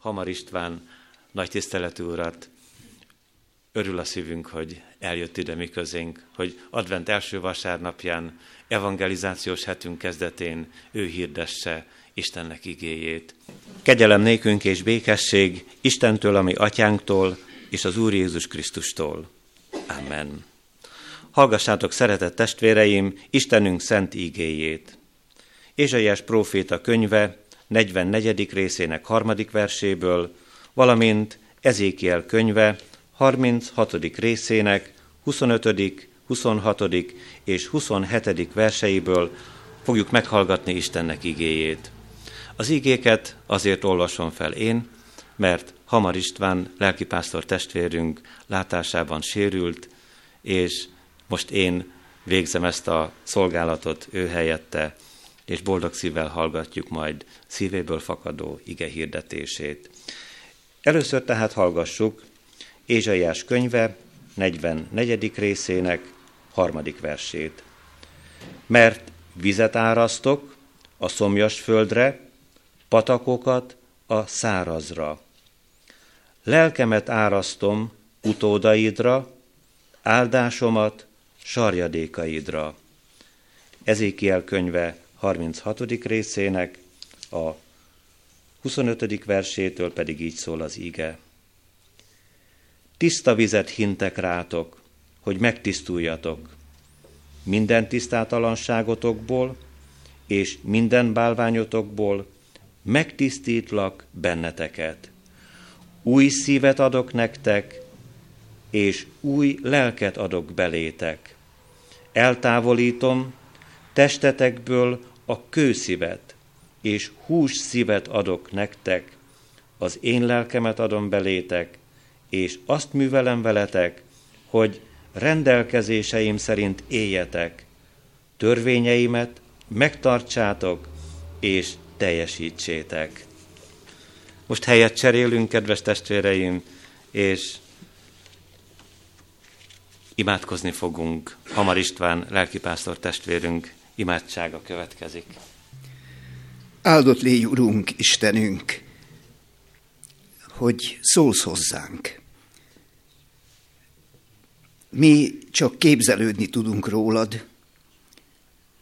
Hamar István nagy tiszteletű urat. Örül a szívünk, hogy eljött ide mi közénk, hogy advent első vasárnapján, evangelizációs hetünk kezdetén ő hirdesse Istennek igéjét. Kegyelem nékünk és békesség Istentől, ami atyánktól, és az Úr Jézus Krisztustól. Amen. Hallgassátok, szeretett testvéreim, Istenünk szent igéjét. Ézsaiás próféta könyve 44. részének harmadik verséből, valamint Ezékiel könyve 36. részének 25., 26. és 27. verseiből fogjuk meghallgatni Istennek igéjét. Az igéket azért olvasom fel én, mert Hamar István, lelkipásztor testvérünk látásában sérült, és most én végzem ezt a szolgálatot ő helyette, és boldog szívvel hallgatjuk majd szívéből fakadó ige hirdetését. Először tehát hallgassuk Ézsaiás könyve 44. részének harmadik versét. Mert vizet árasztok a szomjas földre, patakokat a szárazra. Lelkemet árasztom utódaidra, áldásomat sarjadékaidra. Ezékiel könyve 36. részének a 25. versétől pedig így szól az ige. Tiszta vizet hintek rátok, hogy megtisztuljatok. Minden tisztátalanságotokból és minden bálványotokból megtisztítlak benneteket. Új szívet adok nektek, és új lelket adok belétek. Eltávolítom testetekből a kőszívet, és hús szívet adok nektek, az én lelkemet adom belétek, és azt művelem veletek, hogy rendelkezéseim szerint éljetek, törvényeimet megtartsátok, és teljesítsétek. Most helyet cserélünk, kedves testvéreim, és imádkozni fogunk. Hamar István, lelkipásztor testvérünk imádsága következik. Áldott légy, Urunk, Istenünk, hogy szólsz hozzánk. Mi csak képzelődni tudunk rólad.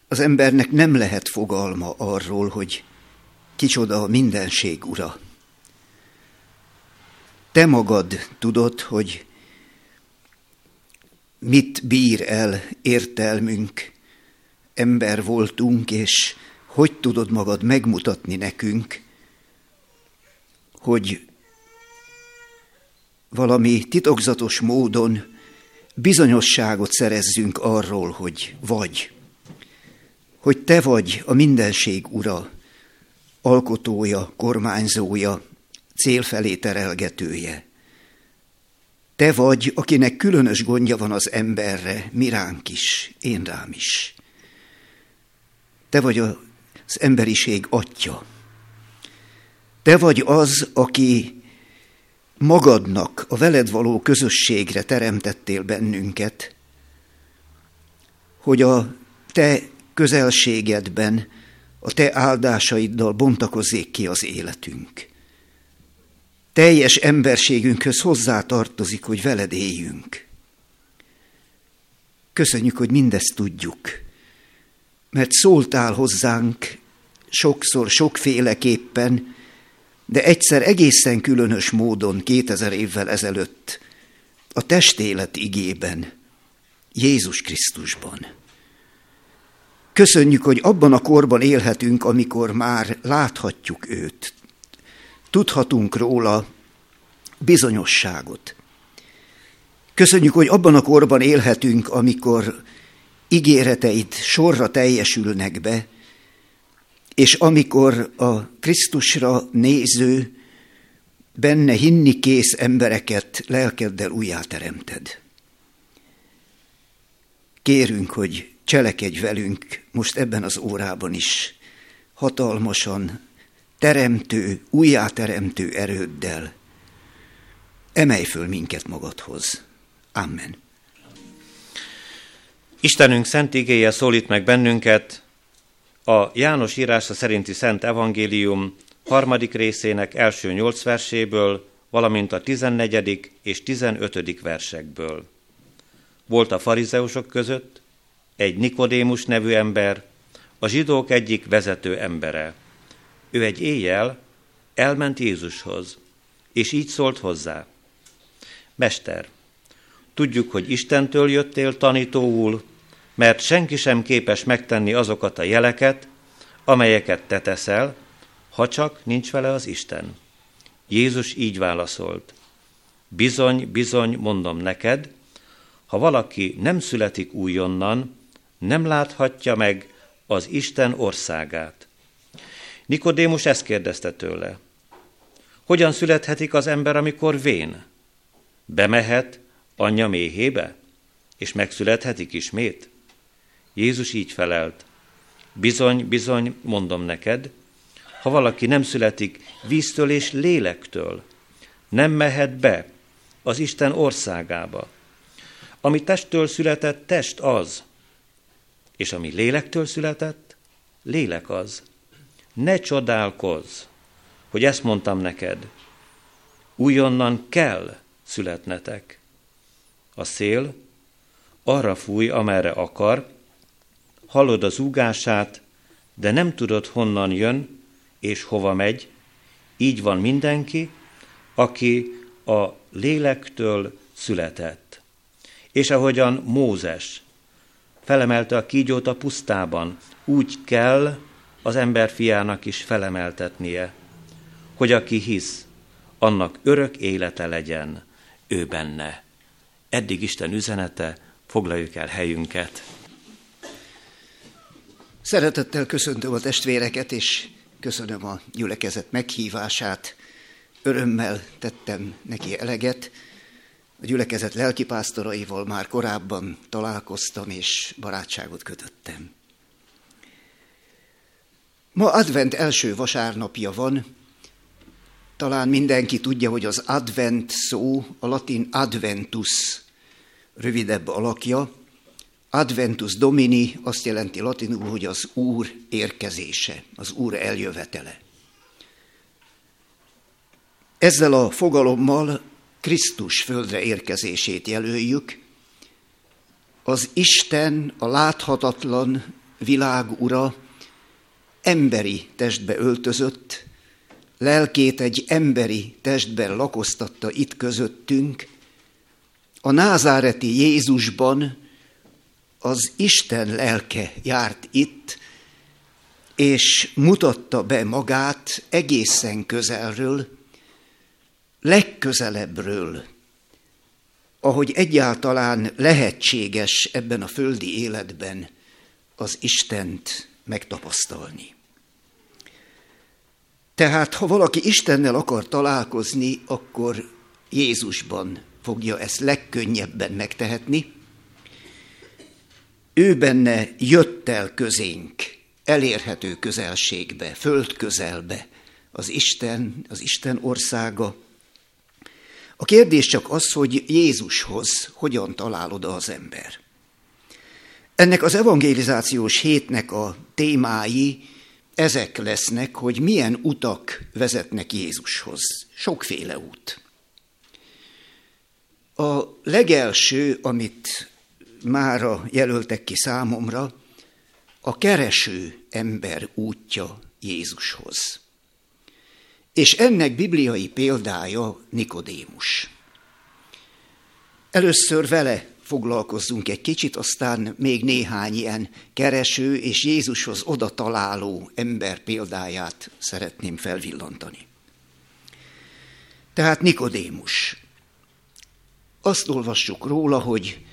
Az embernek nem lehet fogalma arról, hogy kicsoda a mindenség ura. Te magad tudod, hogy mit bír el értelmünk, ember voltunk, és hogy tudod magad megmutatni nekünk, hogy valami titokzatos módon bizonyosságot szerezzünk arról, hogy vagy, hogy te vagy a mindenség ura, alkotója, kormányzója, célfelé terelgetője. Te vagy, akinek különös gondja van az emberre, mi ránk is, én rám is. Te vagy az emberiség atya. Te vagy az, aki magadnak, a veled való közösségre teremtettél bennünket, hogy a te közelségedben, a te áldásaiddal bontakozzék ki az életünk. Teljes emberségünkhöz hozzá tartozik, hogy veled éljünk. Köszönjük, hogy mindezt tudjuk, mert szóltál hozzánk sokszor, sokféleképpen, de egyszer egészen különös módon 2000 évvel ezelőtt a testélet igében, Jézus Krisztusban. Köszönjük, hogy abban a korban élhetünk, amikor már láthatjuk őt, tudhatunk róla bizonyosságot. Köszönjük, hogy abban a korban élhetünk, amikor ígéreteid sorra teljesülnek be, és amikor a Krisztusra néző, benne hinni kész embereket lelkeddel újjáteremted. Kérünk, hogy cselekedj velünk most ebben az órában is, hatalmasan, teremtő, újjáteremtő erőddel. Emelj föl minket magadhoz. Amen. Istenünk szent igéje szólít meg bennünket, a János írása szerinti Szent Evangélium harmadik részének első nyolc verséből, valamint a 14. és 15. versekből. Volt a farizeusok között egy Nikodémus nevű ember, a zsidók egyik vezető embere. Ő egy éjjel elment Jézushoz, és így szólt hozzá. Mester, tudjuk, hogy Istentől jöttél tanítóul, mert senki sem képes megtenni azokat a jeleket, amelyeket te teszel, ha csak nincs vele az Isten. Jézus így válaszolt. Bizony, bizony, mondom neked, ha valaki nem születik újonnan, nem láthatja meg az Isten országát. Nikodémus ezt kérdezte tőle. Hogyan születhetik az ember, amikor vén? Bemehet anyja méhébe, és megszülethetik ismét? Jézus így felelt. Bizony, bizony, mondom neked, ha valaki nem születik víztől és lélektől, nem mehet be az Isten országába. Ami testtől született, test az, és ami lélektől született, lélek az. Ne csodálkozz, hogy ezt mondtam neked. Újonnan kell születnetek. A szél arra fúj, amerre akar, hallod az úgását, de nem tudod, honnan jön és hova megy. Így van mindenki, aki a lélektől született. És ahogyan Mózes felemelte a kígyót a pusztában, úgy kell az ember fiának is felemeltetnie, hogy aki hisz, annak örök élete legyen ő benne. Eddig Isten üzenete, foglaljuk el helyünket. Szeretettel köszöntöm a testvéreket, és köszönöm a gyülekezet meghívását. Örömmel tettem neki eleget. A gyülekezet lelkipásztoraival már korábban találkoztam, és barátságot kötöttem. Ma advent első vasárnapja van. Talán mindenki tudja, hogy az advent szó a latin adventus rövidebb alakja, Adventus Domini azt jelenti latinul, hogy az Úr érkezése, az Úr eljövetele. Ezzel a fogalommal Krisztus földre érkezését jelöljük, az Isten, a láthatatlan világ ura emberi testbe öltözött, lelkét egy emberi testben lakoztatta itt közöttünk, a názáreti Jézusban az Isten lelke járt itt, és mutatta be magát egészen közelről, legközelebbről, ahogy egyáltalán lehetséges ebben a földi életben az Istent megtapasztalni. Tehát, ha valaki Istennel akar találkozni, akkor Jézusban fogja ezt legkönnyebben megtehetni, ő benne jött el közénk, elérhető közelségbe, föld közelbe, az Isten, az Isten országa. A kérdés csak az, hogy Jézushoz hogyan talál oda az ember. Ennek az evangelizációs hétnek a témái ezek lesznek, hogy milyen utak vezetnek Jézushoz. Sokféle út. A legelső, amit mára jelöltek ki számomra, a kereső ember útja Jézushoz. És ennek bibliai példája Nikodémus. Először vele foglalkozzunk egy kicsit, aztán még néhány ilyen kereső és Jézushoz oda találó ember példáját szeretném felvillantani. Tehát Nikodémus. Azt olvassuk róla, hogy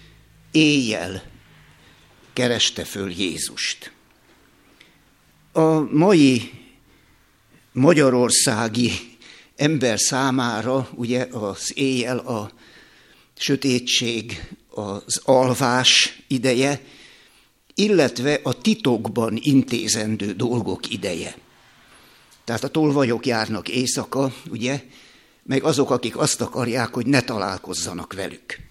éjjel kereste föl Jézust. A mai magyarországi ember számára ugye az éjjel a sötétség, az alvás ideje, illetve a titokban intézendő dolgok ideje. Tehát a tolvajok járnak éjszaka, ugye, meg azok, akik azt akarják, hogy ne találkozzanak velük.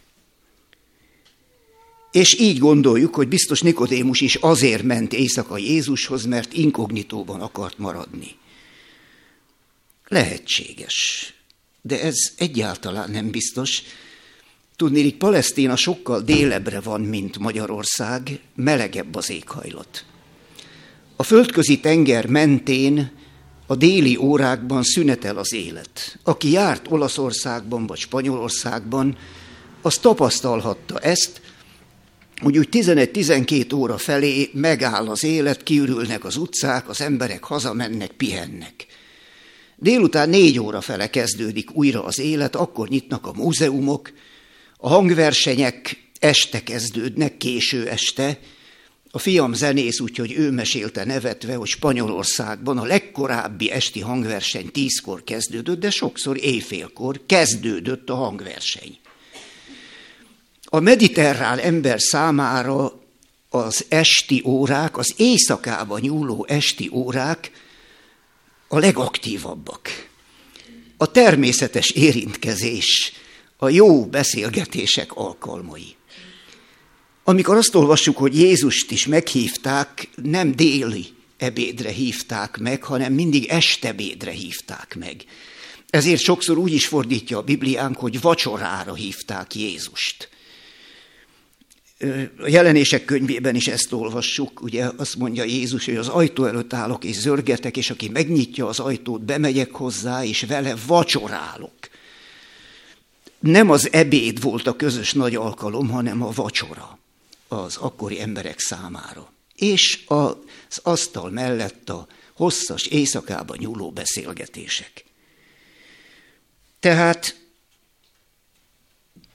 És így gondoljuk, hogy biztos Nikodémus is azért ment éjszaka Jézushoz, mert inkognitóban akart maradni. Lehetséges, de ez egyáltalán nem biztos. Tudni, hogy Palesztina sokkal délebre van, mint Magyarország, melegebb az éghajlat. A földközi tenger mentén a déli órákban szünetel az élet. Aki járt Olaszországban vagy Spanyolországban, az tapasztalhatta ezt, hogy úgy 11-12 óra felé megáll az élet, kiürülnek az utcák, az emberek hazamennek, pihennek. Délután négy óra fele kezdődik újra az élet, akkor nyitnak a múzeumok, a hangversenyek este kezdődnek, késő este. A fiam zenész, úgyhogy ő mesélte nevetve, hogy Spanyolországban a legkorábbi esti hangverseny tízkor kezdődött, de sokszor éjfélkor kezdődött a hangverseny. A mediterrán ember számára az esti órák, az éjszakába nyúló esti órák a legaktívabbak. A természetes érintkezés, a jó beszélgetések alkalmai. Amikor azt olvassuk, hogy Jézust is meghívták, nem déli ebédre hívták meg, hanem mindig estebédre hívták meg. Ezért sokszor úgy is fordítja a Bibliánk, hogy vacsorára hívták Jézust. A jelenések könyvében is ezt olvassuk, ugye azt mondja Jézus, hogy az ajtó előtt állok és zörgetek, és aki megnyitja az ajtót, bemegyek hozzá, és vele vacsorálok. Nem az ebéd volt a közös nagy alkalom, hanem a vacsora az akkori emberek számára. És az asztal mellett a hosszas éjszakában nyúló beszélgetések. Tehát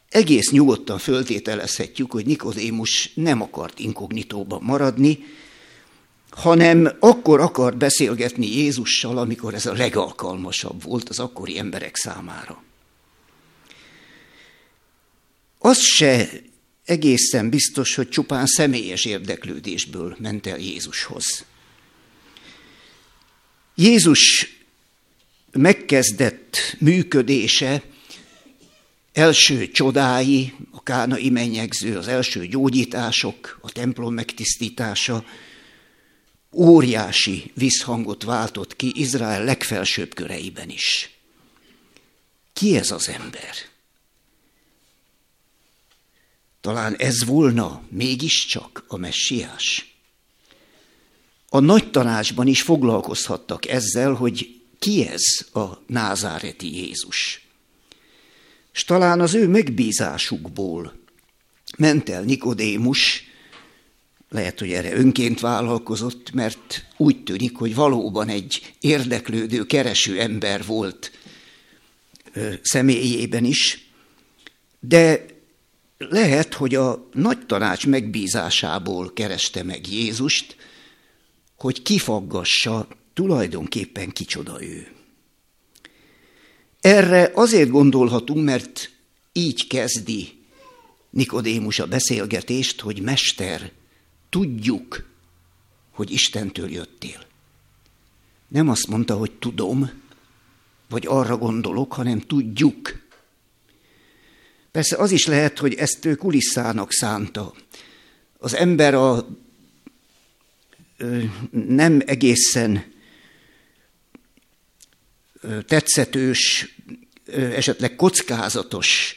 egész nyugodtan föltételezhetjük, hogy Nikodémus nem akart inkognitóban maradni, hanem akkor akart beszélgetni Jézussal, amikor ez a legalkalmasabb volt az akkori emberek számára. Az se egészen biztos, hogy csupán személyes érdeklődésből ment el Jézushoz. Jézus megkezdett működése első csodái, a kánai mennyegző, az első gyógyítások, a templom megtisztítása óriási visszhangot váltott ki Izrael legfelsőbb köreiben is. Ki ez az ember? Talán ez volna mégiscsak a messiás. A nagy tanácsban is foglalkozhattak ezzel, hogy ki ez a názáreti Jézus és talán az ő megbízásukból ment el Nikodémus, lehet, hogy erre önként vállalkozott, mert úgy tűnik, hogy valóban egy érdeklődő, kereső ember volt ö, személyében is, de lehet, hogy a nagy tanács megbízásából kereste meg Jézust, hogy kifaggassa tulajdonképpen kicsoda ő. Erre azért gondolhatunk, mert így kezdi Nikodémus a beszélgetést, hogy Mester, tudjuk, hogy Istentől jöttél. Nem azt mondta, hogy tudom, vagy arra gondolok, hanem tudjuk. Persze az is lehet, hogy ezt ő kulisszának szánta. Az ember a ö, nem egészen tetszetős, esetleg kockázatos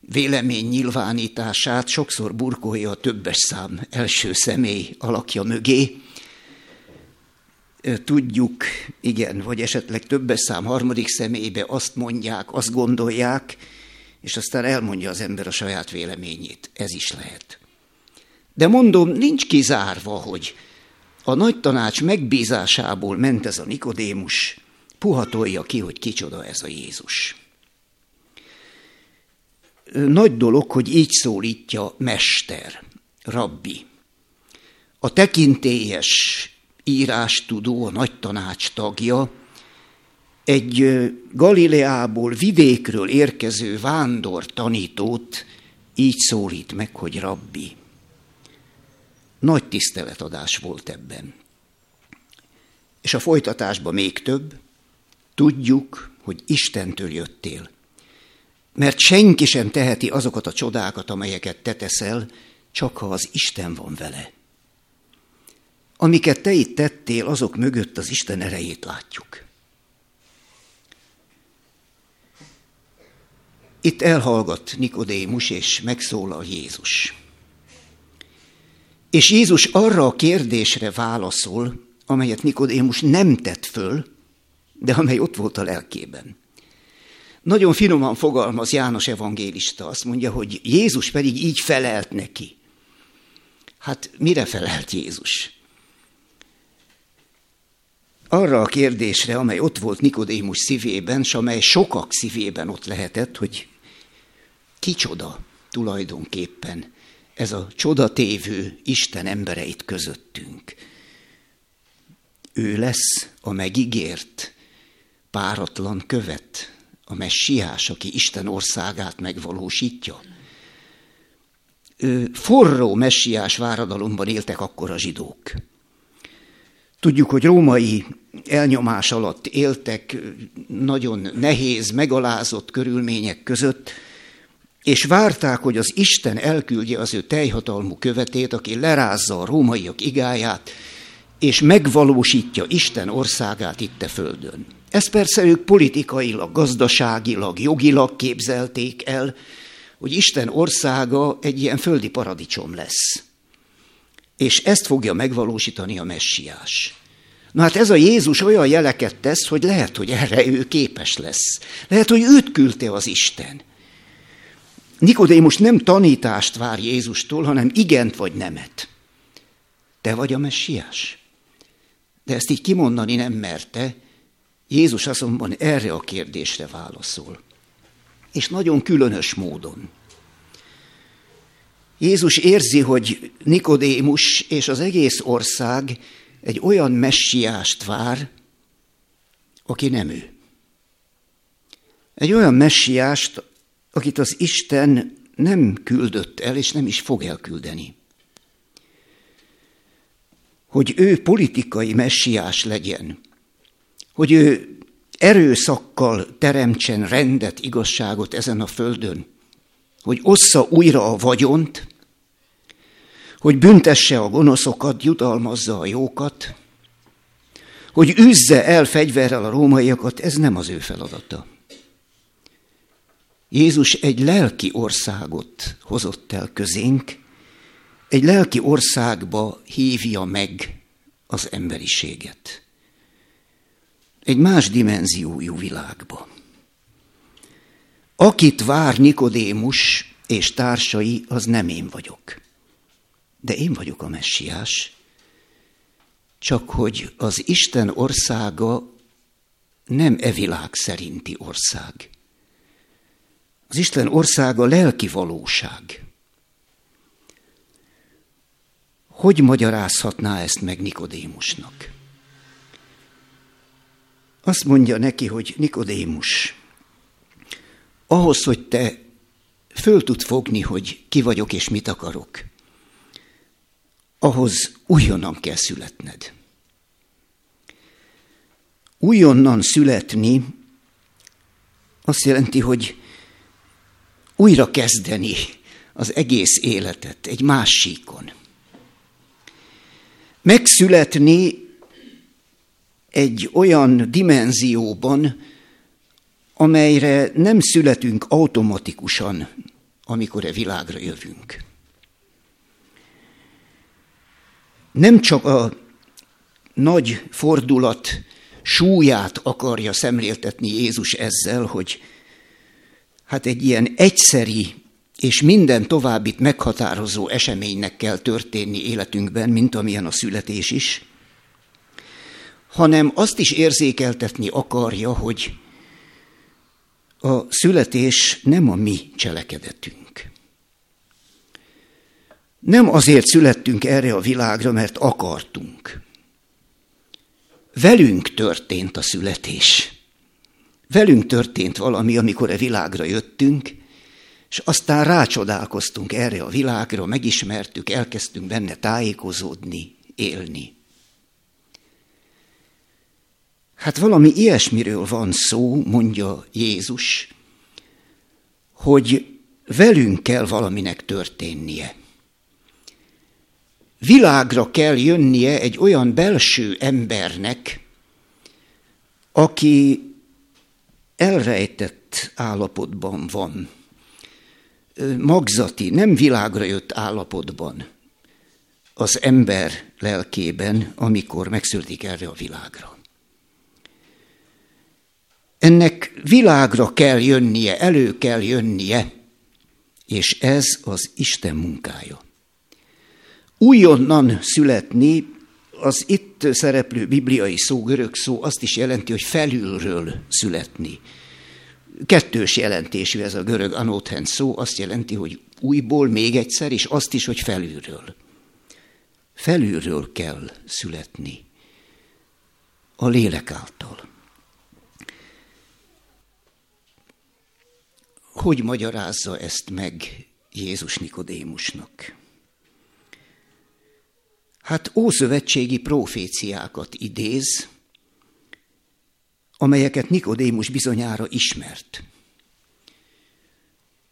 vélemény nyilvánítását sokszor burkolja a többes szám első személy alakja mögé. Tudjuk, igen, vagy esetleg többes szám harmadik személybe azt mondják, azt gondolják, és aztán elmondja az ember a saját véleményét. Ez is lehet. De mondom, nincs kizárva, hogy a nagy tanács megbízásából ment ez a Nikodémus, puhatolja ki, hogy kicsoda ez a Jézus. Nagy dolog, hogy így szólítja mester, rabbi. A tekintélyes írástudó, a nagy tanács tagja, egy Galileából, vidékről érkező vándor tanítót így szólít meg, hogy rabbi. Nagy tiszteletadás volt ebben. És a folytatásban még több, Tudjuk, hogy Istentől jöttél. Mert senki sem teheti azokat a csodákat, amelyeket te teszel, csak ha az Isten van vele. Amiket te itt tettél, azok mögött az Isten erejét látjuk. itt elhallgat Nikodémus, és megszólal Jézus. És Jézus arra a kérdésre válaszol, amelyet Nikodémus nem tett föl, de amely ott volt a lelkében. Nagyon finoman fogalmaz János evangélista, azt mondja, hogy Jézus pedig így felelt neki. Hát mire felelt Jézus? Arra a kérdésre, amely ott volt Nikodémus szívében, és amely sokak szívében ott lehetett, hogy kicsoda tulajdonképpen ez a csodatévő Isten embereit közöttünk. Ő lesz a megígért, páratlan követ, a messiás, aki Isten országát megvalósítja. Forró messiás váradalomban éltek akkor a zsidók. Tudjuk, hogy római elnyomás alatt éltek nagyon nehéz, megalázott körülmények között, és várták, hogy az Isten elküldje az ő teljhatalmú követét, aki lerázza a rómaiak igáját, és megvalósítja Isten országát itt a földön. Ezt persze ők politikailag, gazdaságilag, jogilag képzelték el, hogy Isten országa egy ilyen földi paradicsom lesz. És ezt fogja megvalósítani a messiás. Na hát ez a Jézus olyan jeleket tesz, hogy lehet, hogy erre ő képes lesz. Lehet, hogy őt küldte az Isten. Nikodémus nem tanítást vár Jézustól, hanem igent vagy nemet. Te vagy a messiás? De ezt így kimondani nem merte, Jézus azonban erre a kérdésre válaszol. És nagyon különös módon. Jézus érzi, hogy Nikodémus és az egész ország egy olyan messiást vár, aki nem ő. Egy olyan messiást, akit az Isten nem küldött el, és nem is fog elküldeni. Hogy ő politikai messiás legyen, hogy ő erőszakkal teremtsen rendet, igazságot ezen a földön, hogy ossza újra a vagyont, hogy büntesse a gonoszokat, jutalmazza a jókat, hogy üzze el fegyverrel a rómaiakat, ez nem az ő feladata. Jézus egy lelki országot hozott el közénk, egy lelki országba hívja meg az emberiséget egy más dimenziójú világba. Akit vár Nikodémus és társai, az nem én vagyok. De én vagyok a messiás, csak hogy az Isten országa nem e világ szerinti ország. Az Isten országa lelki valóság. Hogy magyarázhatná ezt meg Nikodémusnak? Azt mondja neki, hogy Nikodémus, ahhoz, hogy te föl tud fogni, hogy ki vagyok és mit akarok, ahhoz újonnan kell születned. Újonnan születni azt jelenti, hogy újra kezdeni az egész életet egy más síkon. Megszületni egy olyan dimenzióban, amelyre nem születünk automatikusan, amikor a e világra jövünk. Nem csak a nagy fordulat súlyát akarja szemléltetni Jézus ezzel, hogy hát egy ilyen egyszeri és minden továbbit meghatározó eseménynek kell történni életünkben, mint amilyen a születés is, hanem azt is érzékeltetni akarja, hogy a születés nem a mi cselekedetünk. Nem azért születtünk erre a világra, mert akartunk. Velünk történt a születés. Velünk történt valami, amikor a világra jöttünk, és aztán rácsodálkoztunk erre a világra, megismertük, elkezdtünk benne tájékozódni, élni. Hát valami ilyesmiről van szó, mondja Jézus, hogy velünk kell valaminek történnie. Világra kell jönnie egy olyan belső embernek, aki elrejtett állapotban van, magzati, nem világra jött állapotban az ember lelkében, amikor megszületik erre a világra. Ennek világra kell jönnie, elő kell jönnie, és ez az Isten munkája. Újonnan születni, az itt szereplő bibliai szó, görög szó azt is jelenti, hogy felülről születni. Kettős jelentésű ez a görög anóthen szó, azt jelenti, hogy újból még egyszer, és azt is, hogy felülről. Felülről kell születni. A lélek által. Hogy magyarázza ezt meg Jézus Nikodémusnak? Hát ószövetségi proféciákat idéz, amelyeket Nikodémus bizonyára ismert.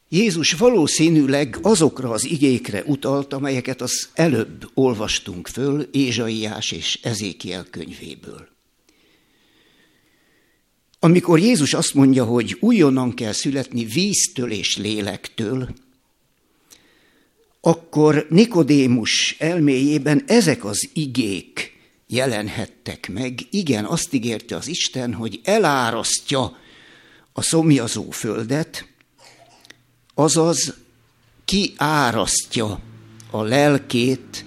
Jézus valószínűleg azokra az igékre utalt, amelyeket az előbb olvastunk föl Ézsaiás és Ezékiel könyvéből. Amikor Jézus azt mondja, hogy újonnan kell születni víztől és lélektől, akkor Nikodémus elméjében ezek az igék jelenhettek meg. Igen, azt ígérte az Isten, hogy elárasztja a szomjazó földet, azaz kiárasztja a lelkét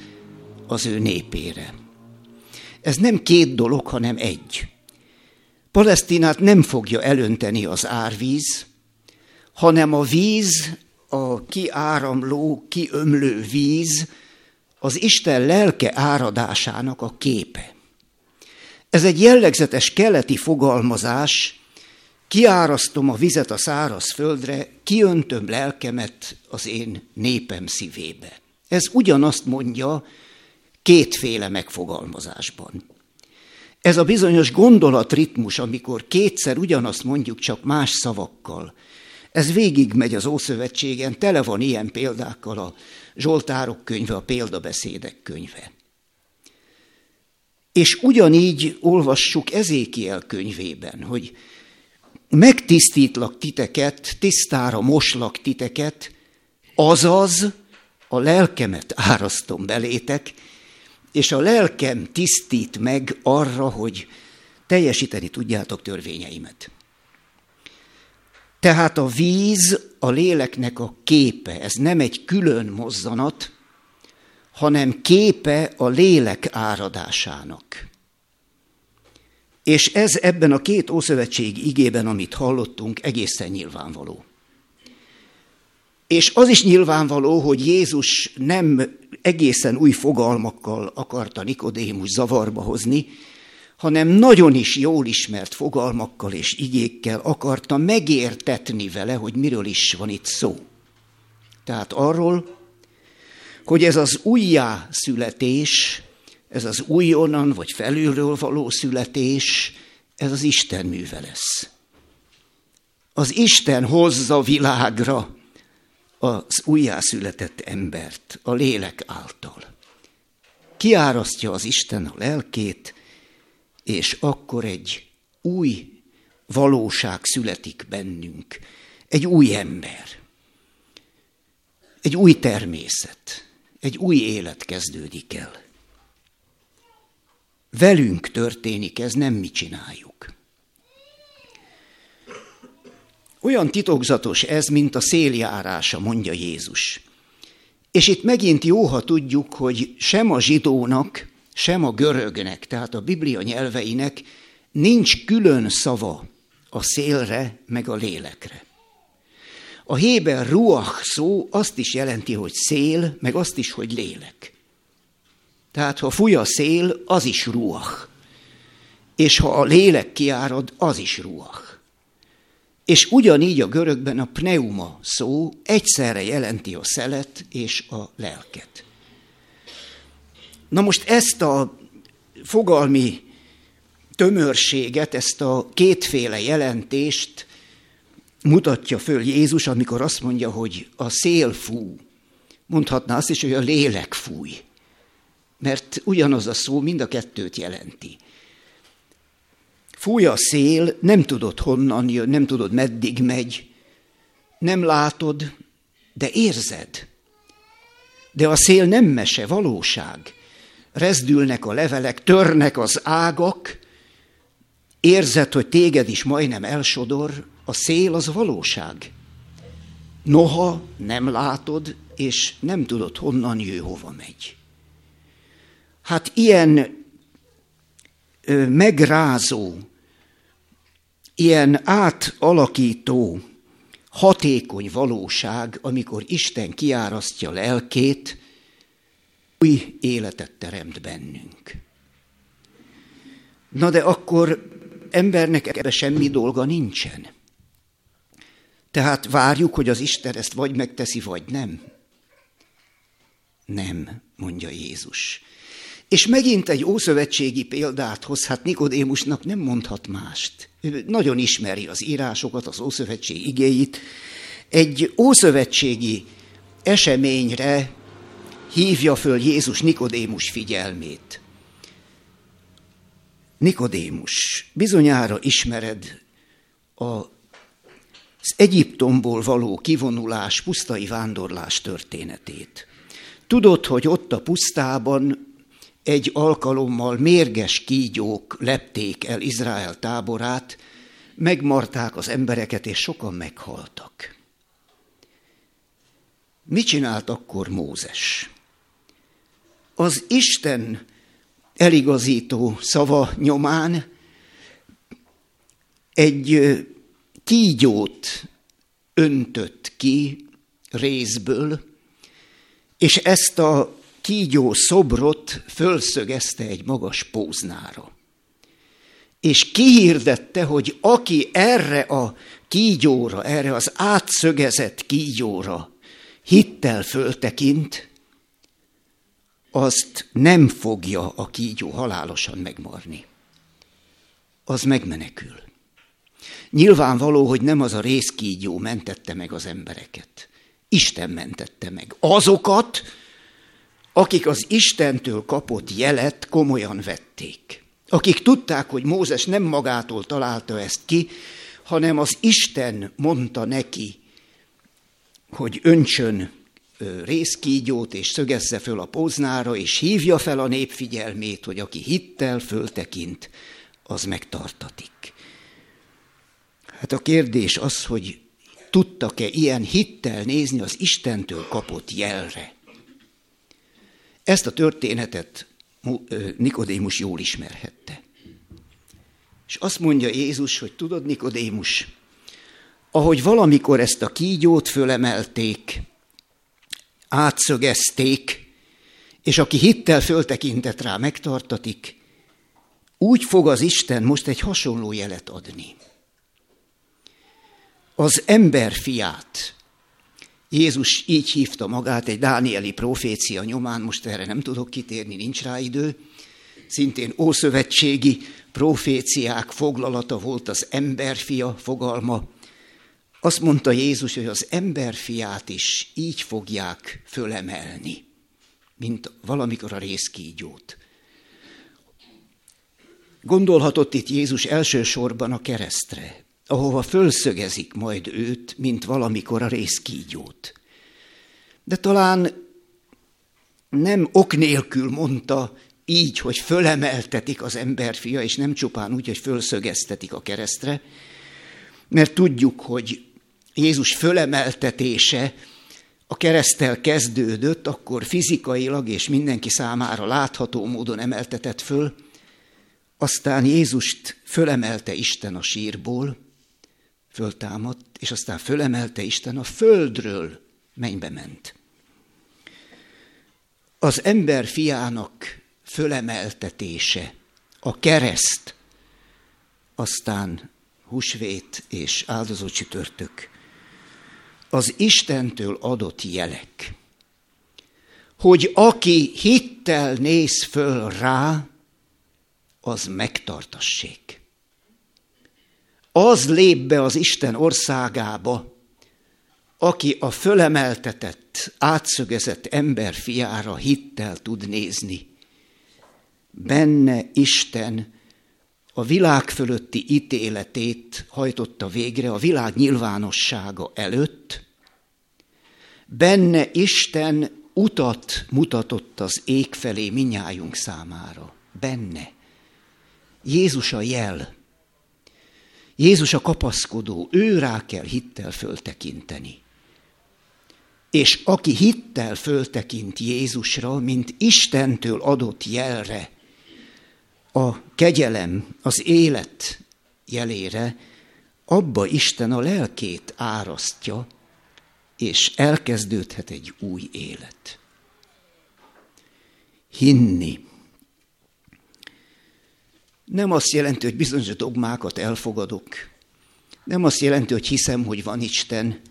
az ő népére. Ez nem két dolog, hanem egy. Palesztinát nem fogja elönteni az árvíz, hanem a víz, a kiáramló, kiömlő víz az Isten lelke áradásának a képe. Ez egy jellegzetes keleti fogalmazás, kiárasztom a vizet a száraz földre, kiöntöm lelkemet az én népem szívébe. Ez ugyanazt mondja kétféle megfogalmazásban. Ez a bizonyos gondolatritmus, amikor kétszer ugyanazt mondjuk csak más szavakkal, ez végigmegy az Ószövetségen, tele van ilyen példákkal a Zsoltárok könyve, a példabeszédek könyve. És ugyanígy olvassuk Ezékiel könyvében, hogy megtisztítlak titeket, tisztára moslak titeket, azaz a lelkemet árasztom belétek, és a lelkem tisztít meg arra, hogy teljesíteni tudjátok törvényeimet. Tehát a víz a léleknek a képe, ez nem egy külön mozzanat, hanem képe a lélek áradásának. És ez ebben a két ószövetség igében, amit hallottunk, egészen nyilvánvaló. És az is nyilvánvaló, hogy Jézus nem egészen új fogalmakkal akarta Nikodémus zavarba hozni, hanem nagyon is jól ismert fogalmakkal és igékkel akarta megértetni vele, hogy miről is van itt szó. Tehát arról, hogy ez az újjászületés ez az újonnan vagy felülről való születés, ez az Isten műve lesz. Az Isten hozza világra az újjászületett embert a lélek által. Kiárasztja az Isten a lelkét, és akkor egy új valóság születik bennünk, egy új ember, egy új természet, egy új élet kezdődik el. Velünk történik ez, nem mi csináljuk. Olyan titokzatos ez, mint a széljárása, mondja Jézus. És itt megint jó, ha tudjuk, hogy sem a zsidónak, sem a görögnek, tehát a Biblia nyelveinek nincs külön szava a szélre, meg a lélekre. A héber ruach szó azt is jelenti, hogy szél, meg azt is, hogy lélek. Tehát ha fúj a szél, az is ruach. És ha a lélek kiárad, az is ruach. És ugyanígy a görögben a pneuma szó egyszerre jelenti a szelet és a lelket. Na most ezt a fogalmi tömörséget, ezt a kétféle jelentést mutatja föl Jézus, amikor azt mondja, hogy a szél fú. Mondhatná azt is, hogy a lélek fúj mert ugyanaz a szó mind a kettőt jelenti. Fúj a szél, nem tudod honnan jön, nem tudod meddig megy, nem látod, de érzed. De a szél nem mese, valóság. Rezdülnek a levelek, törnek az ágak, érzed, hogy téged is majdnem elsodor, a szél az valóság. Noha nem látod, és nem tudod, honnan jő, hova megy. Hát ilyen megrázó, ilyen átalakító, hatékony valóság, amikor Isten kiárasztja lelkét, új életet teremt bennünk. Na de akkor embernek ebbe semmi dolga nincsen. Tehát várjuk, hogy az Isten ezt vagy megteszi, vagy nem. Nem, mondja Jézus. És megint egy ószövetségi példát hoz, hát Nikodémusnak nem mondhat mást. Ő nagyon ismeri az írásokat, az ószövetség igéit. Egy ószövetségi eseményre hívja föl Jézus Nikodémus figyelmét. Nikodémus, bizonyára ismered a, az Egyiptomból való kivonulás, pusztai vándorlás történetét. Tudod, hogy ott a pusztában egy alkalommal mérges kígyók lepték el Izrael táborát, megmarták az embereket, és sokan meghaltak. Mit csinált akkor Mózes? Az Isten eligazító szava nyomán egy kígyót öntött ki részből, és ezt a kígyó szobrot fölszögezte egy magas póznára. És kihirdette, hogy aki erre a kígyóra, erre az átszögezett kígyóra hittel föltekint, azt nem fogja a kígyó halálosan megmarni. Az megmenekül. Nyilvánvaló, hogy nem az a részkígyó mentette meg az embereket. Isten mentette meg. Azokat, akik az Istentől kapott jelet komolyan vették. Akik tudták, hogy Mózes nem magától találta ezt ki, hanem az Isten mondta neki, hogy öntsön részkígyót, és szögezze föl a póznára, és hívja fel a nép figyelmét, hogy aki hittel föltekint, az megtartatik. Hát a kérdés az, hogy tudtak-e ilyen hittel nézni az Istentől kapott jelre. Ezt a történetet Nikodémus jól ismerhette. És azt mondja Jézus, hogy tudod, Nikodémus, ahogy valamikor ezt a kígyót fölemelték, átszögezték, és aki hittel föltekintett rá, megtartatik, úgy fog az Isten most egy hasonló jelet adni. Az ember fiát, Jézus így hívta magát egy dánieli profécia nyomán, most erre nem tudok kitérni, nincs rá idő, szintén ószövetségi proféciák foglalata volt az emberfia fogalma, azt mondta Jézus, hogy az emberfiát is így fogják fölemelni, mint valamikor a részkígyót. Gondolhatott itt Jézus elsősorban a keresztre, ahova fölszögezik majd őt, mint valamikor a részkígyót. De talán nem ok nélkül mondta így, hogy fölemeltetik az emberfia, és nem csupán úgy, hogy fölszögeztetik a keresztre, mert tudjuk, hogy Jézus fölemeltetése a keresztel kezdődött, akkor fizikailag és mindenki számára látható módon emeltetett föl, aztán Jézust fölemelte Isten a sírból, föltámadt, és aztán fölemelte Isten a földről, mennybe ment. Az ember fiának fölemeltetése, a kereszt, aztán húsvét és áldozó csütörtök az Istentől adott jelek, hogy aki hittel néz föl rá, az megtartassék. Az lép be az Isten országába, aki a fölemeltetett, átszögezett ember fiára hittel tud nézni. Benne Isten a világ fölötti ítéletét hajtotta végre a világ nyilvánossága előtt, Benne Isten utat mutatott az ég felé minnyájunk számára. Benne. Jézus a jel. Jézus a kapaszkodó, ő rá kell hittel föltekinteni. És aki hittel föltekint Jézusra, mint Istentől adott jelre, a kegyelem, az élet jelére, abba Isten a lelkét árasztja, és elkezdődhet egy új élet. Hinni. Nem azt jelenti, hogy bizonyos dogmákat elfogadok. Nem azt jelenti, hogy hiszem, hogy van Isten.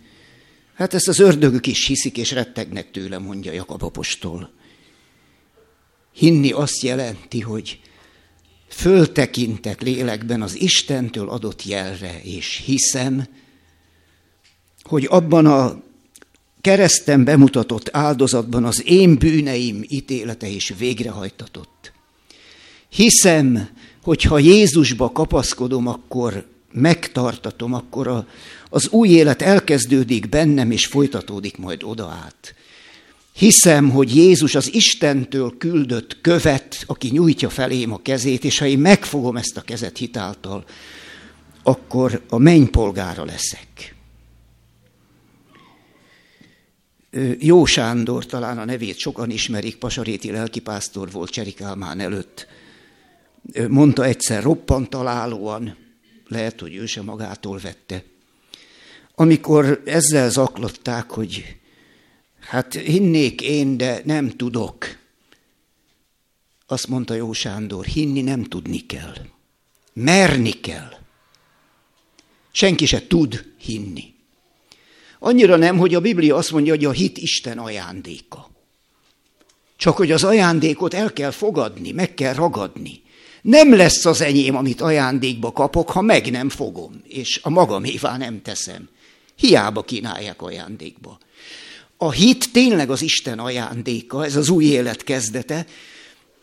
Hát ezt az ördögök is hiszik, és rettegnek tőle, mondja Jakab apostol. Hinni azt jelenti, hogy föltekintek lélekben az Istentől adott jelre, és hiszem, hogy abban a kereszten bemutatott áldozatban az én bűneim ítélete is végrehajtatott. Hiszem, hogy ha Jézusba kapaszkodom, akkor megtartatom, akkor a, az új élet elkezdődik bennem, és folytatódik majd oda át. Hiszem, hogy Jézus az Istentől küldött követ, aki nyújtja felém a kezét, és ha én megfogom ezt a kezet hitáltal, akkor a mennypolgára leszek. Jó Sándor, talán a nevét sokan ismerik, pasaréti lelkipásztor volt Cserikálmán előtt. Mondta egyszer roppant találóan, lehet, hogy ő sem magától vette. Amikor ezzel zaklották, hogy hát hinnék én, de nem tudok. Azt mondta Jó Sándor, hinni nem tudni kell. Merni kell. Senki se tud hinni. Annyira nem, hogy a Biblia azt mondja, hogy a hit Isten ajándéka. Csak hogy az ajándékot el kell fogadni, meg kell ragadni. Nem lesz az enyém, amit ajándékba kapok, ha meg nem fogom, és a magamévá nem teszem. Hiába kínálják ajándékba. A hit tényleg az Isten ajándéka, ez az új élet kezdete,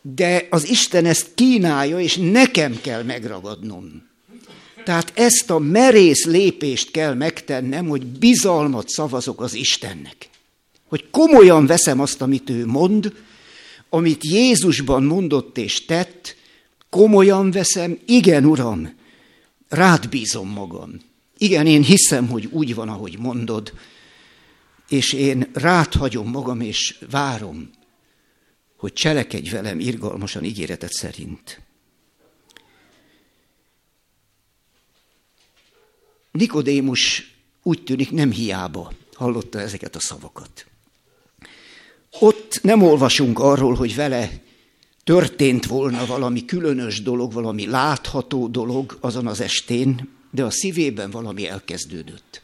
de az Isten ezt kínálja, és nekem kell megragadnom. Tehát ezt a merész lépést kell megtennem, hogy bizalmat szavazok az Istennek. Hogy komolyan veszem azt, amit ő mond, amit Jézusban mondott és tett, komolyan veszem, igen, Uram, rád bízom magam. Igen, én hiszem, hogy úgy van, ahogy mondod, és én rád hagyom magam, és várom, hogy cselekedj velem irgalmasan ígéretet szerint. Nikodémus úgy tűnik nem hiába hallotta ezeket a szavakat. Ott nem olvasunk arról, hogy vele történt volna valami különös dolog, valami látható dolog azon az estén, de a szívében valami elkezdődött.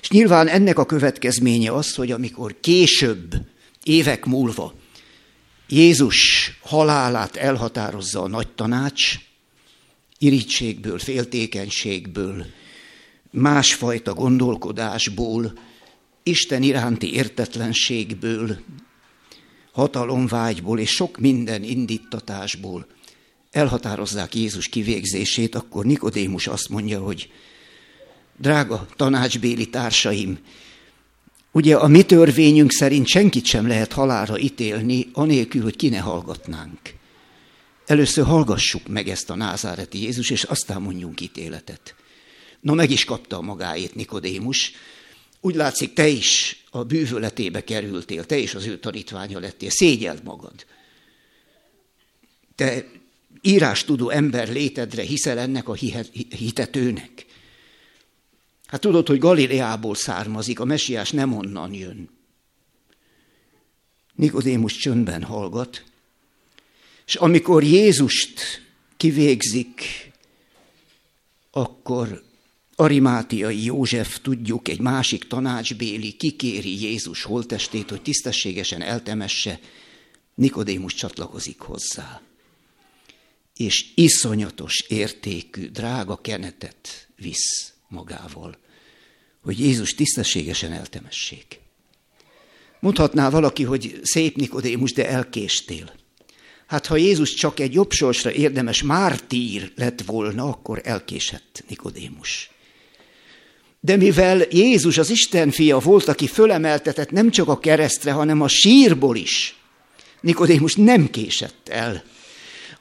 És nyilván ennek a következménye az, hogy amikor később, évek múlva Jézus halálát elhatározza a nagy tanács, irítségből, féltékenységből, másfajta gondolkodásból, Isten iránti értetlenségből, hatalomvágyból és sok minden indítatásból elhatározzák Jézus kivégzését, akkor Nikodémus azt mondja, hogy drága tanácsbéli társaim, ugye a mi törvényünk szerint senkit sem lehet halára ítélni, anélkül, hogy ki ne hallgatnánk. Először hallgassuk meg ezt a názáreti Jézus, és aztán mondjunk ítéletet. Na meg is kapta a magáét Nikodémus. Úgy látszik, te is a bűvöletébe kerültél, te is az ő tanítványa lettél, szégyeld magad. Te írás tudó ember létedre hiszel ennek a hitetőnek. Hát tudod, hogy Galileából származik, a mesiás nem onnan jön. Nikodémus csöndben hallgat, és amikor Jézust kivégzik, akkor Arimátiai József, tudjuk, egy másik tanácsbéli kikéri Jézus holtestét, hogy tisztességesen eltemesse, Nikodémus csatlakozik hozzá. És iszonyatos értékű, drága kenetet visz magával, hogy Jézus tisztességesen eltemessék. Mondhatná valaki, hogy szép Nikodémus, de elkéstél. Hát ha Jézus csak egy jobb sorsra érdemes mártír lett volna, akkor elkésett Nikodémus. De mivel Jézus az Isten fia volt, aki fölemeltetett nem csak a keresztre, hanem a sírból is, Nikodémus nem késett el.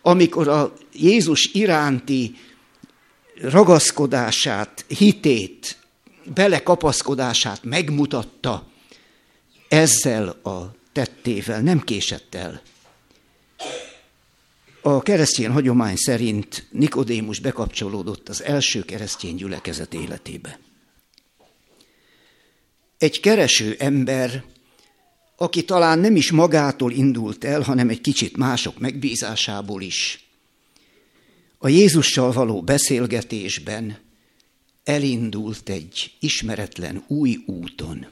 Amikor a Jézus iránti ragaszkodását, hitét, belekapaszkodását megmutatta, ezzel a tettével nem késett el. A keresztény hagyomány szerint Nikodémus bekapcsolódott az első keresztény gyülekezet életébe. Egy kereső ember, aki talán nem is magától indult el, hanem egy kicsit mások megbízásából is, a Jézussal való beszélgetésben elindult egy ismeretlen új úton.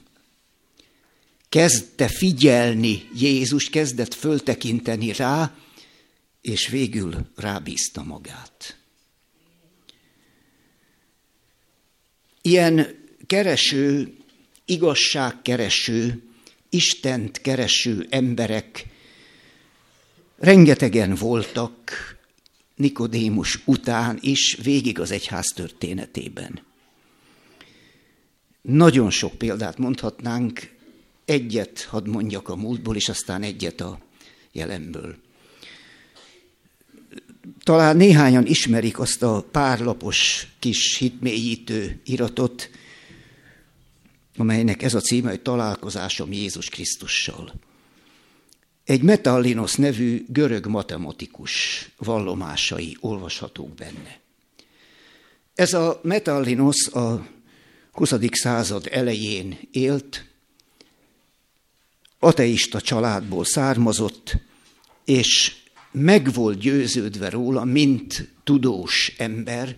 Kezdte figyelni Jézus, kezdett föltekinteni rá, és végül rábízta magát. Ilyen kereső, igazságkereső, Istent kereső emberek rengetegen voltak Nikodémus után is végig az egyház történetében. Nagyon sok példát mondhatnánk, egyet hadd mondjak a múltból, és aztán egyet a jelenből. Talán néhányan ismerik azt a párlapos kis hitmélyítő iratot, amelynek ez a címe, hogy Találkozásom Jézus Krisztussal. Egy Metallinos nevű görög matematikus vallomásai olvashatók benne. Ez a Metallinos a 20. század elején élt, ateista családból származott, és meg volt győződve róla, mint tudós ember,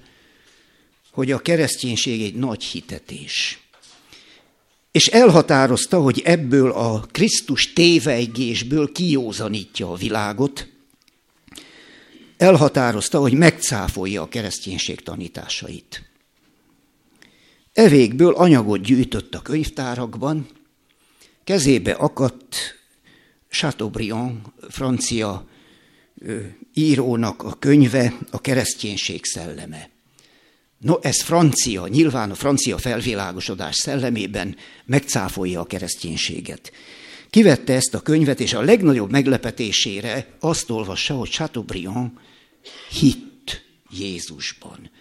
hogy a kereszténység egy nagy hitetés. És elhatározta, hogy ebből a Krisztus tévejgésből kiózanítja a világot, elhatározta, hogy megcáfolja a kereszténység tanításait. Evékből anyagot gyűjtött a könyvtárakban, kezébe akadt Chateaubriand, francia írónak a könyve, a kereszténység szelleme. No, ez francia, nyilván a francia felvilágosodás szellemében megcáfolja a kereszténységet. Kivette ezt a könyvet, és a legnagyobb meglepetésére azt olvassa, hogy Chateaubriand hitt Jézusban.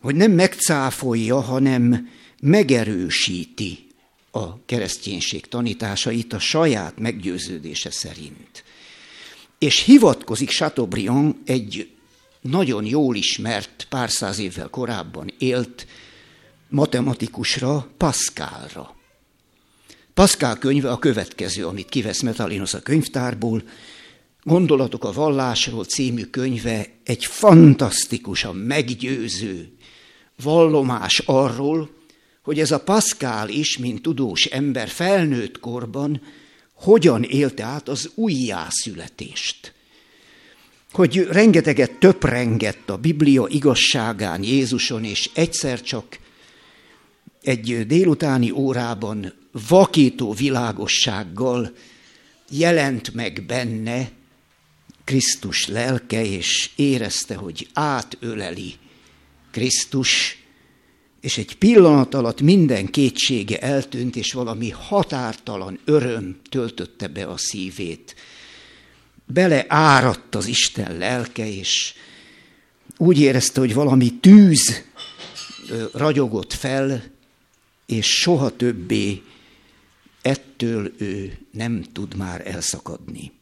Hogy nem megcáfolja, hanem megerősíti a kereszténység tanításait a saját meggyőződése szerint. És hivatkozik Chateaubriand egy nagyon jól ismert, pár száz évvel korábban élt matematikusra, Pascalra. Pascal könyve a következő, amit kivesz Metalinos a könyvtárból, Gondolatok a vallásról című könyve egy fantasztikusan meggyőző vallomás arról, hogy ez a Pascal is, mint tudós ember felnőtt korban, hogyan élte át az újjászületést hogy rengeteget töprengett a Biblia igazságán Jézuson, és egyszer csak egy délutáni órában vakító világossággal jelent meg benne Krisztus lelke, és érezte, hogy átöleli Krisztus, és egy pillanat alatt minden kétsége eltűnt, és valami határtalan öröm töltötte be a szívét beleáradt az Isten lelke, és úgy érezte, hogy valami tűz ragyogott fel, és soha többé ettől ő nem tud már elszakadni.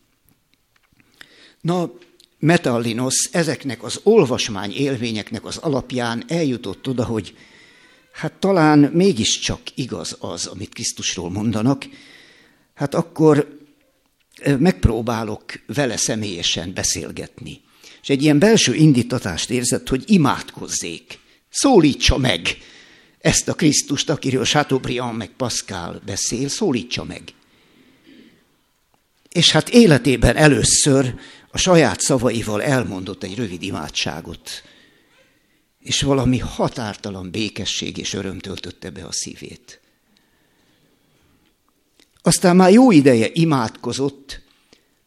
Na, Metallinos ezeknek az olvasmány élvényeknek az alapján eljutott oda, hogy hát talán mégiscsak igaz az, amit Krisztusról mondanak, hát akkor megpróbálok vele személyesen beszélgetni. És egy ilyen belső indítatást érzett, hogy imádkozzék, szólítsa meg ezt a Krisztust, akiről Chateaubriand meg Pascal beszél, szólítsa meg. És hát életében először a saját szavaival elmondott egy rövid imádságot, és valami határtalan békesség és öröm töltötte be a szívét. Aztán már jó ideje imádkozott,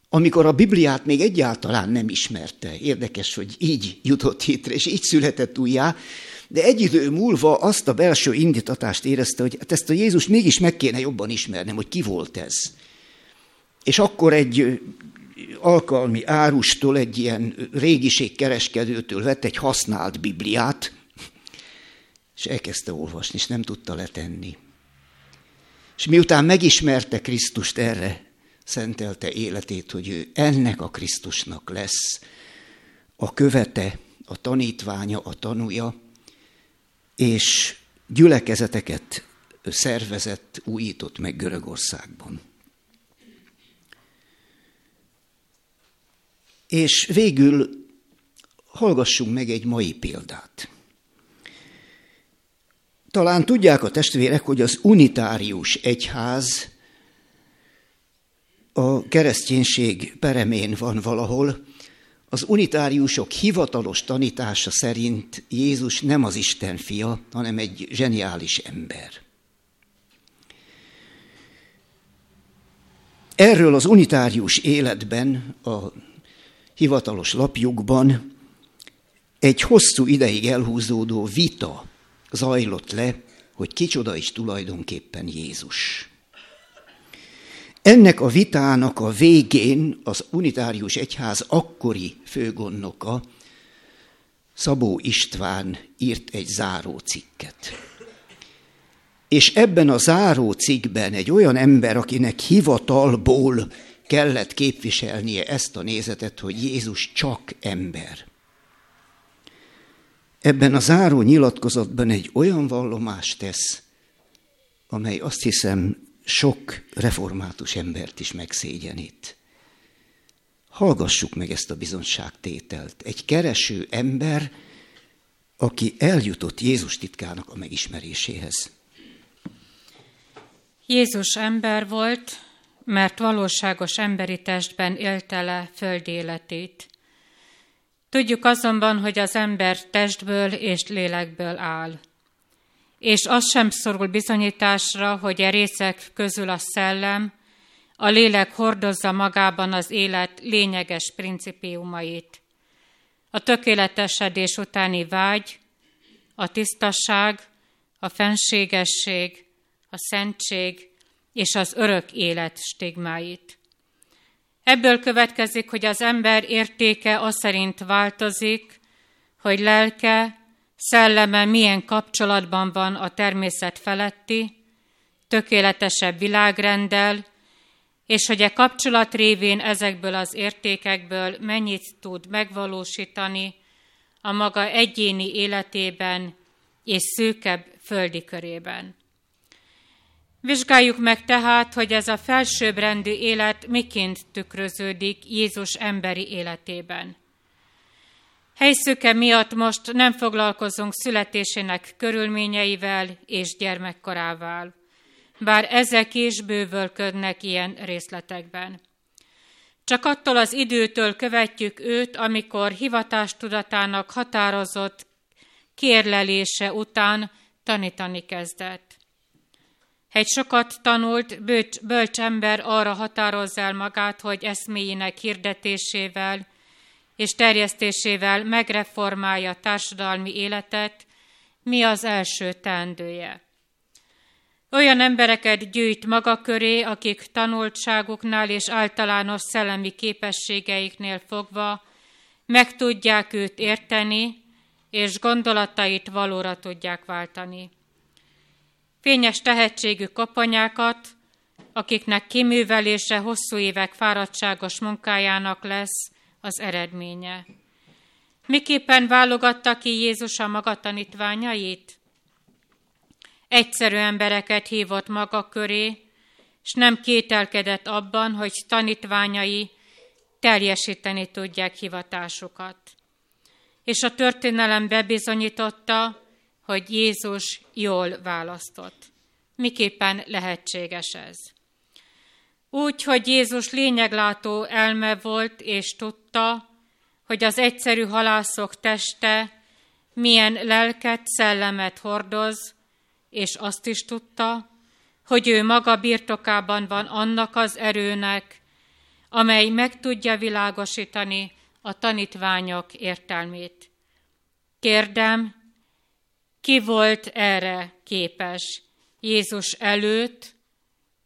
amikor a Bibliát még egyáltalán nem ismerte. Érdekes, hogy így jutott hitre, és így született újjá, de egy idő múlva azt a belső indítatást érezte, hogy hát ezt a Jézus mégis meg kéne jobban ismernem, hogy ki volt ez. És akkor egy alkalmi árustól, egy ilyen régiségkereskedőtől vett egy használt Bibliát, és elkezdte olvasni, és nem tudta letenni. És miután megismerte Krisztust erre, szentelte életét, hogy ő ennek a Krisztusnak lesz a követe, a tanítványa, a tanúja, és gyülekezeteket szervezett, újított meg Görögországban. És végül hallgassunk meg egy mai példát. Talán tudják a testvérek, hogy az unitárius egyház a kereszténység peremén van valahol. Az unitáriusok hivatalos tanítása szerint Jézus nem az Isten fia, hanem egy zseniális ember. Erről az unitárius életben, a hivatalos lapjukban egy hosszú ideig elhúzódó vita zajlott le, hogy kicsoda is tulajdonképpen Jézus. Ennek a vitának a végén az unitárius egyház akkori főgonnoka, Szabó István írt egy záró cikket. És ebben a záró cikkben egy olyan ember, akinek hivatalból kellett képviselnie ezt a nézetet, hogy Jézus csak ember. Ebben a záró nyilatkozatban egy olyan vallomást tesz, amely azt hiszem sok református embert is megszégyenít. Hallgassuk meg ezt a bizonságtételt. Egy kereső ember, aki eljutott Jézus titkának a megismeréséhez. Jézus ember volt, mert valóságos emberi testben élte le föld életét. Tudjuk azonban, hogy az ember testből és lélekből áll. És az sem szorul bizonyításra, hogy a részek közül a szellem, a lélek hordozza magában az élet lényeges principiumait. A tökéletesedés utáni vágy, a tisztaság, a fenségesség, a szentség és az örök élet stigmáit. Ebből következik, hogy az ember értéke az szerint változik, hogy lelke, szelleme milyen kapcsolatban van a természet feletti, tökéletesebb világrendel, és hogy e kapcsolat révén ezekből az értékekből mennyit tud megvalósítani a maga egyéni életében és szűkebb földi körében. Vizsgáljuk meg tehát, hogy ez a felsőbbrendű élet miként tükröződik Jézus emberi életében. Helyszüke miatt most nem foglalkozunk születésének körülményeivel és gyermekkorával, bár ezek is bővölködnek ilyen részletekben. Csak attól az időtől követjük őt, amikor hivatástudatának határozott kérlelése után tanítani kezdett. Egy sokat tanult, bölcs, bölcs ember arra határozza el magát, hogy eszméjének hirdetésével és terjesztésével megreformálja társadalmi életet, mi az első teendője. Olyan embereket gyűjt maga köré, akik tanultságuknál és általános szellemi képességeiknél fogva meg tudják őt érteni, és gondolatait valóra tudják váltani fényes tehetségű koponyákat, akiknek kiművelése hosszú évek fáradtságos munkájának lesz az eredménye. Miképpen válogatta ki Jézus a maga tanítványait? Egyszerű embereket hívott maga köré, és nem kételkedett abban, hogy tanítványai teljesíteni tudják hivatásukat. És a történelem bebizonyította, hogy Jézus jól választott. Miképpen lehetséges ez? Úgy, hogy Jézus lényeglátó elme volt, és tudta, hogy az egyszerű halászok teste milyen lelket, szellemet hordoz, és azt is tudta, hogy ő maga birtokában van annak az erőnek, amely meg tudja világosítani a tanítványok értelmét. Kérdem, Ki volt erre képes Jézus előtt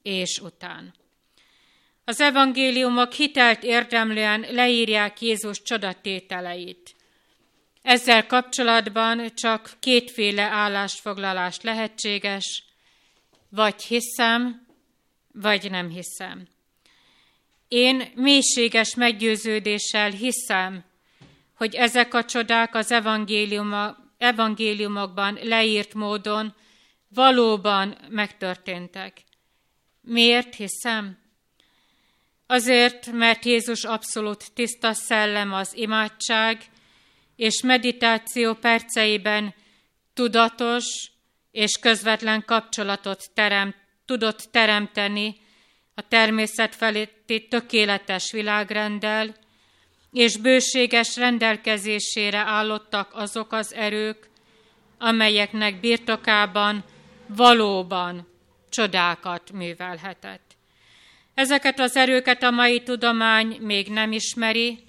és után? Az evangéliumok hitelt érdemlően leírják Jézus csodatételeit. Ezzel kapcsolatban csak kétféle állásfoglalás lehetséges, vagy hiszem, vagy nem hiszem. Én mélységes meggyőződéssel hiszem, hogy ezek a csodák az evangéliumokban leírt módon valóban megtörténtek. Miért hiszem? Azért, mert Jézus abszolút tiszta szellem az imádság és meditáció perceiben tudatos és közvetlen kapcsolatot teremt, tudott teremteni a természet feletti tökéletes világrenddel, és bőséges rendelkezésére állottak azok az erők, amelyeknek birtokában valóban csodákat művelhetett. Ezeket az erőket a mai tudomány még nem ismeri,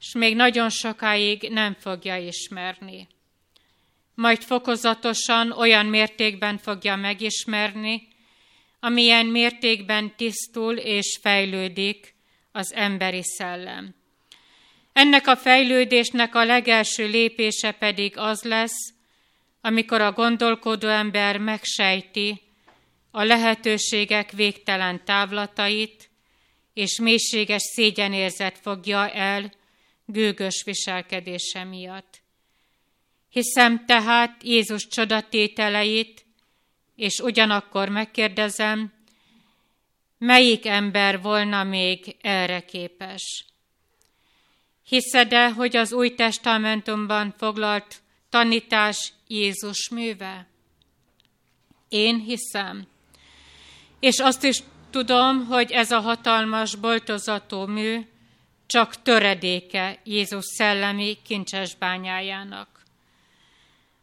és még nagyon sokáig nem fogja ismerni. Majd fokozatosan olyan mértékben fogja megismerni, amilyen mértékben tisztul és fejlődik az emberi szellem. Ennek a fejlődésnek a legelső lépése pedig az lesz, amikor a gondolkodó ember megsejti a lehetőségek végtelen távlatait, és mélységes szégyenérzet fogja el gőgös viselkedése miatt. Hiszem tehát Jézus csodatételeit, és ugyanakkor megkérdezem, melyik ember volna még erre képes? Hiszed-e, hogy az új testamentumban foglalt tanítás Jézus műve? Én hiszem. És azt is tudom, hogy ez a hatalmas boltozató mű csak töredéke Jézus szellemi kincses bányájának.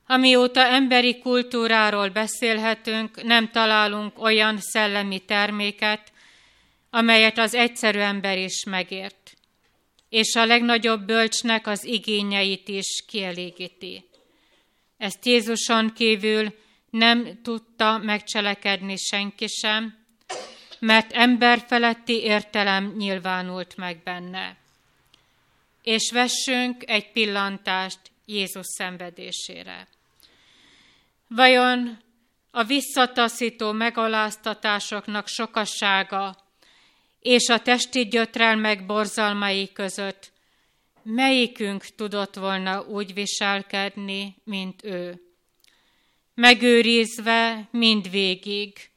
Amióta emberi kultúráról beszélhetünk, nem találunk olyan szellemi terméket, amelyet az egyszerű ember is megért, és a legnagyobb bölcsnek az igényeit is kielégíti. Ezt Jézuson kívül nem tudta megcselekedni senki sem, mert emberfeletti értelem nyilvánult meg benne. És vessünk egy pillantást Jézus szenvedésére. Vajon a visszataszító megaláztatásoknak sokassága és a testi gyötrelmek borzalmai között melyikünk tudott volna úgy viselkedni, mint ő? Megőrizve mindvégig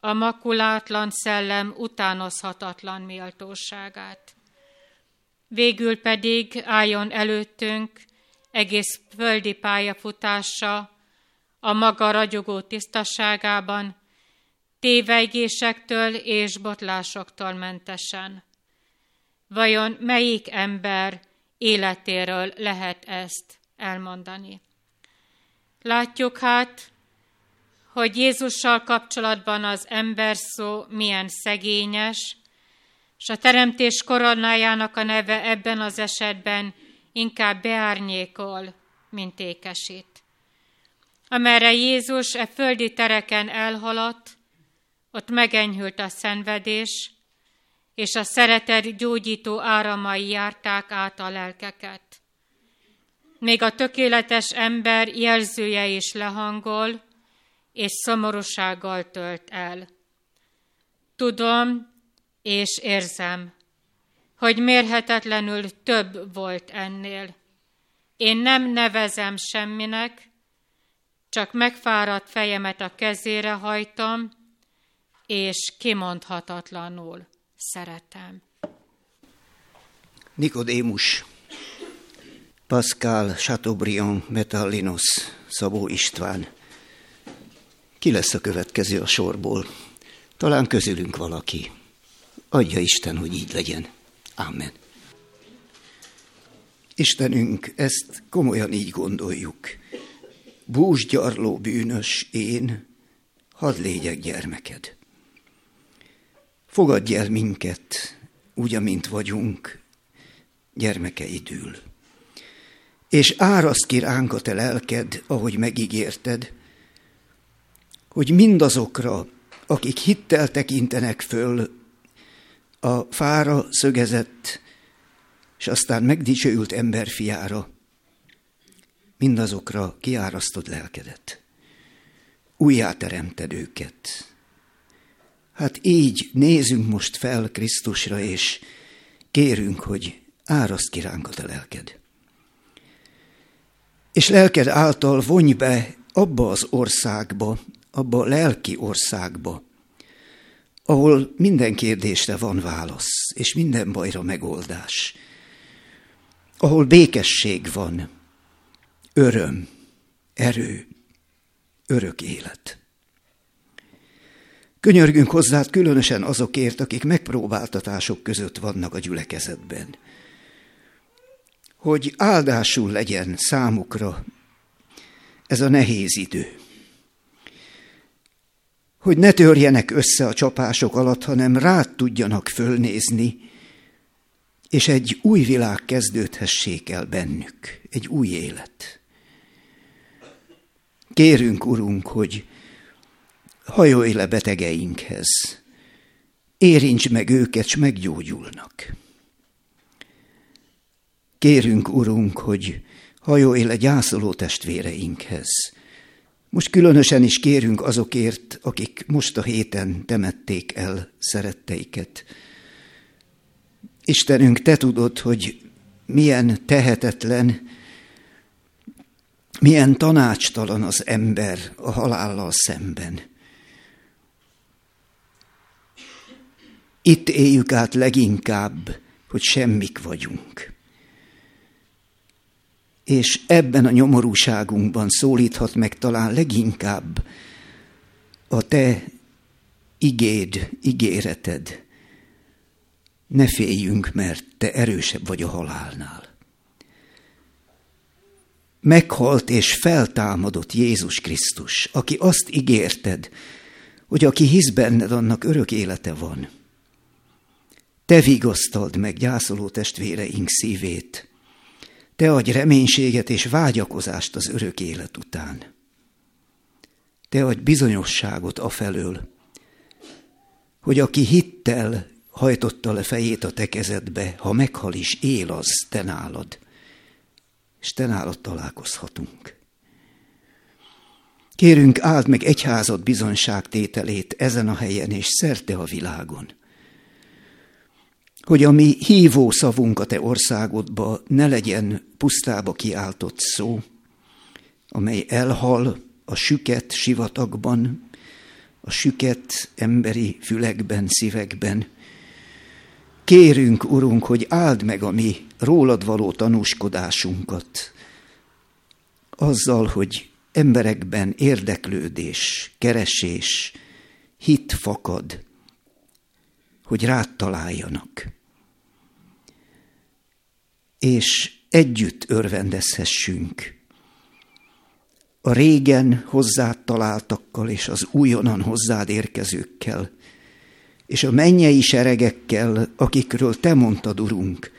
a makulátlan szellem utánozhatatlan méltóságát. Végül pedig álljon előttünk egész földi pályafutása, a maga ragyogó tisztaságában, tévejgésektől és botlásoktól mentesen. Vajon melyik ember életéről lehet ezt elmondani? Látjuk hát, hogy Jézussal kapcsolatban az ember szó milyen szegényes, és a teremtés koronájának a neve ebben az esetben inkább beárnyékol, mint ékesít amerre Jézus e földi tereken elhaladt, ott megenyhült a szenvedés, és a szeretet gyógyító áramai járták át a lelkeket. Még a tökéletes ember jelzője is lehangol, és szomorúsággal tölt el. Tudom és érzem, hogy mérhetetlenül több volt ennél. Én nem nevezem semminek, csak megfáradt fejemet a kezére hajtam, és kimondhatatlanul szeretem. Nikodémus, Pascal Chateaubriand Metallinos, Szabó István. Ki lesz a következő a sorból? Talán közülünk valaki. Adja Isten, hogy így legyen. Amen. Istenünk, ezt komolyan így gondoljuk búsgyarló bűnös én, hadd légyek gyermeked. Fogadj el minket, úgy, amint vagyunk, gyermekeidül. és áraszt ki ránk a te lelked, ahogy megígérted, hogy mindazokra, akik hittel tekintenek föl a fára szögezett, és aztán megdicsőült emberfiára, mindazokra kiárasztod lelkedet. Újjáteremted őket. Hát így nézünk most fel Krisztusra, és kérünk, hogy áraszt ki ránk a te lelked. És lelked által vonj be abba az országba, abba a lelki országba, ahol minden kérdésre van válasz, és minden bajra megoldás, ahol békesség van, öröm, erő, örök élet. Könyörgünk hozzád különösen azokért, akik megpróbáltatások között vannak a gyülekezetben. Hogy áldásul legyen számukra ez a nehéz idő. Hogy ne törjenek össze a csapások alatt, hanem rád tudjanak fölnézni, és egy új világ kezdődhessék el bennük, egy új élet. Kérünk, Urunk, hogy hajolj le betegeinkhez, érints meg őket, s meggyógyulnak. Kérünk, Urunk, hogy hajolj le gyászoló testvéreinkhez. Most különösen is kérünk azokért, akik most a héten temették el szeretteiket. Istenünk, Te tudod, hogy milyen tehetetlen, milyen tanácstalan az ember a halállal szemben. Itt éljük át leginkább, hogy semmik vagyunk. És ebben a nyomorúságunkban szólíthat meg talán leginkább a te igéd, ígéreted. Ne féljünk, mert te erősebb vagy a halálnál. Meghalt és feltámadott Jézus Krisztus, aki azt ígérted, hogy aki hisz benned, annak örök élete van. Te vigasztald meg gyászoló testvéreink szívét. Te adj reménységet és vágyakozást az örök élet után. Te adj bizonyosságot afelől, hogy aki hittel hajtotta le fejét a te kezedbe, ha meghal is, él az te nálad, és te nálad találkozhatunk. Kérünk, áld meg egyházad bizonságtételét ezen a helyen és szerte a világon hogy a mi hívó szavunk a te országodba ne legyen pusztába kiáltott szó, amely elhal a süket sivatagban, a süket emberi fülekben, szívekben. Kérünk, Urunk, hogy áld meg a mi rólad való tanúskodásunkat, azzal, hogy emberekben érdeklődés, keresés, hit fakad, hogy rád találjanak és együtt örvendezhessünk. A régen hozzád találtakkal és az újonnan hozzád érkezőkkel, és a mennyei seregekkel, akikről te mondtad, Urunk,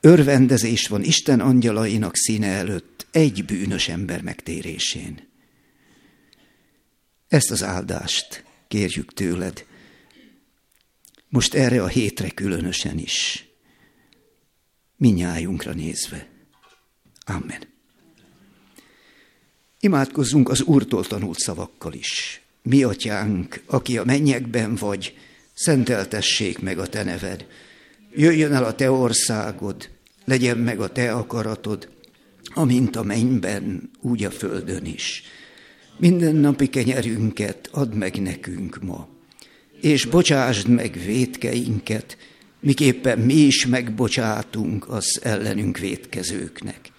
örvendezés van Isten angyalainak színe előtt egy bűnös ember megtérésén. Ezt az áldást kérjük tőled, most erre a hétre különösen is minnyájunkra nézve. Amen. Imádkozzunk az Úrtól tanult szavakkal is. Mi, atyánk, aki a mennyekben vagy, szenteltessék meg a te neved. Jöjjön el a te országod, legyen meg a te akaratod, amint a mennyben, úgy a földön is. Minden napi kenyerünket add meg nekünk ma, és bocsásd meg védkeinket, miképpen mi is megbocsátunk az ellenünk vétkezőknek.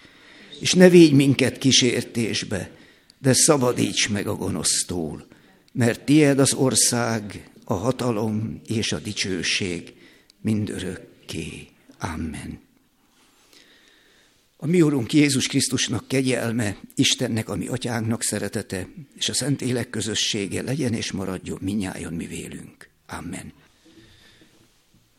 És ne védj minket kísértésbe, de szabadíts meg a gonosztól, mert tied az ország, a hatalom és a dicsőség mindörökké. Amen. A mi Úrunk Jézus Krisztusnak kegyelme, Istennek, a mi atyánknak szeretete, és a Szent Élek közössége legyen és maradjon minnyájon mi vélünk. Amen.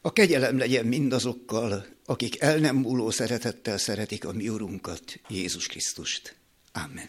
A kegyelem legyen mindazokkal, akik el nem múló szeretettel szeretik a mi Urunkat, Jézus Krisztust. Amen.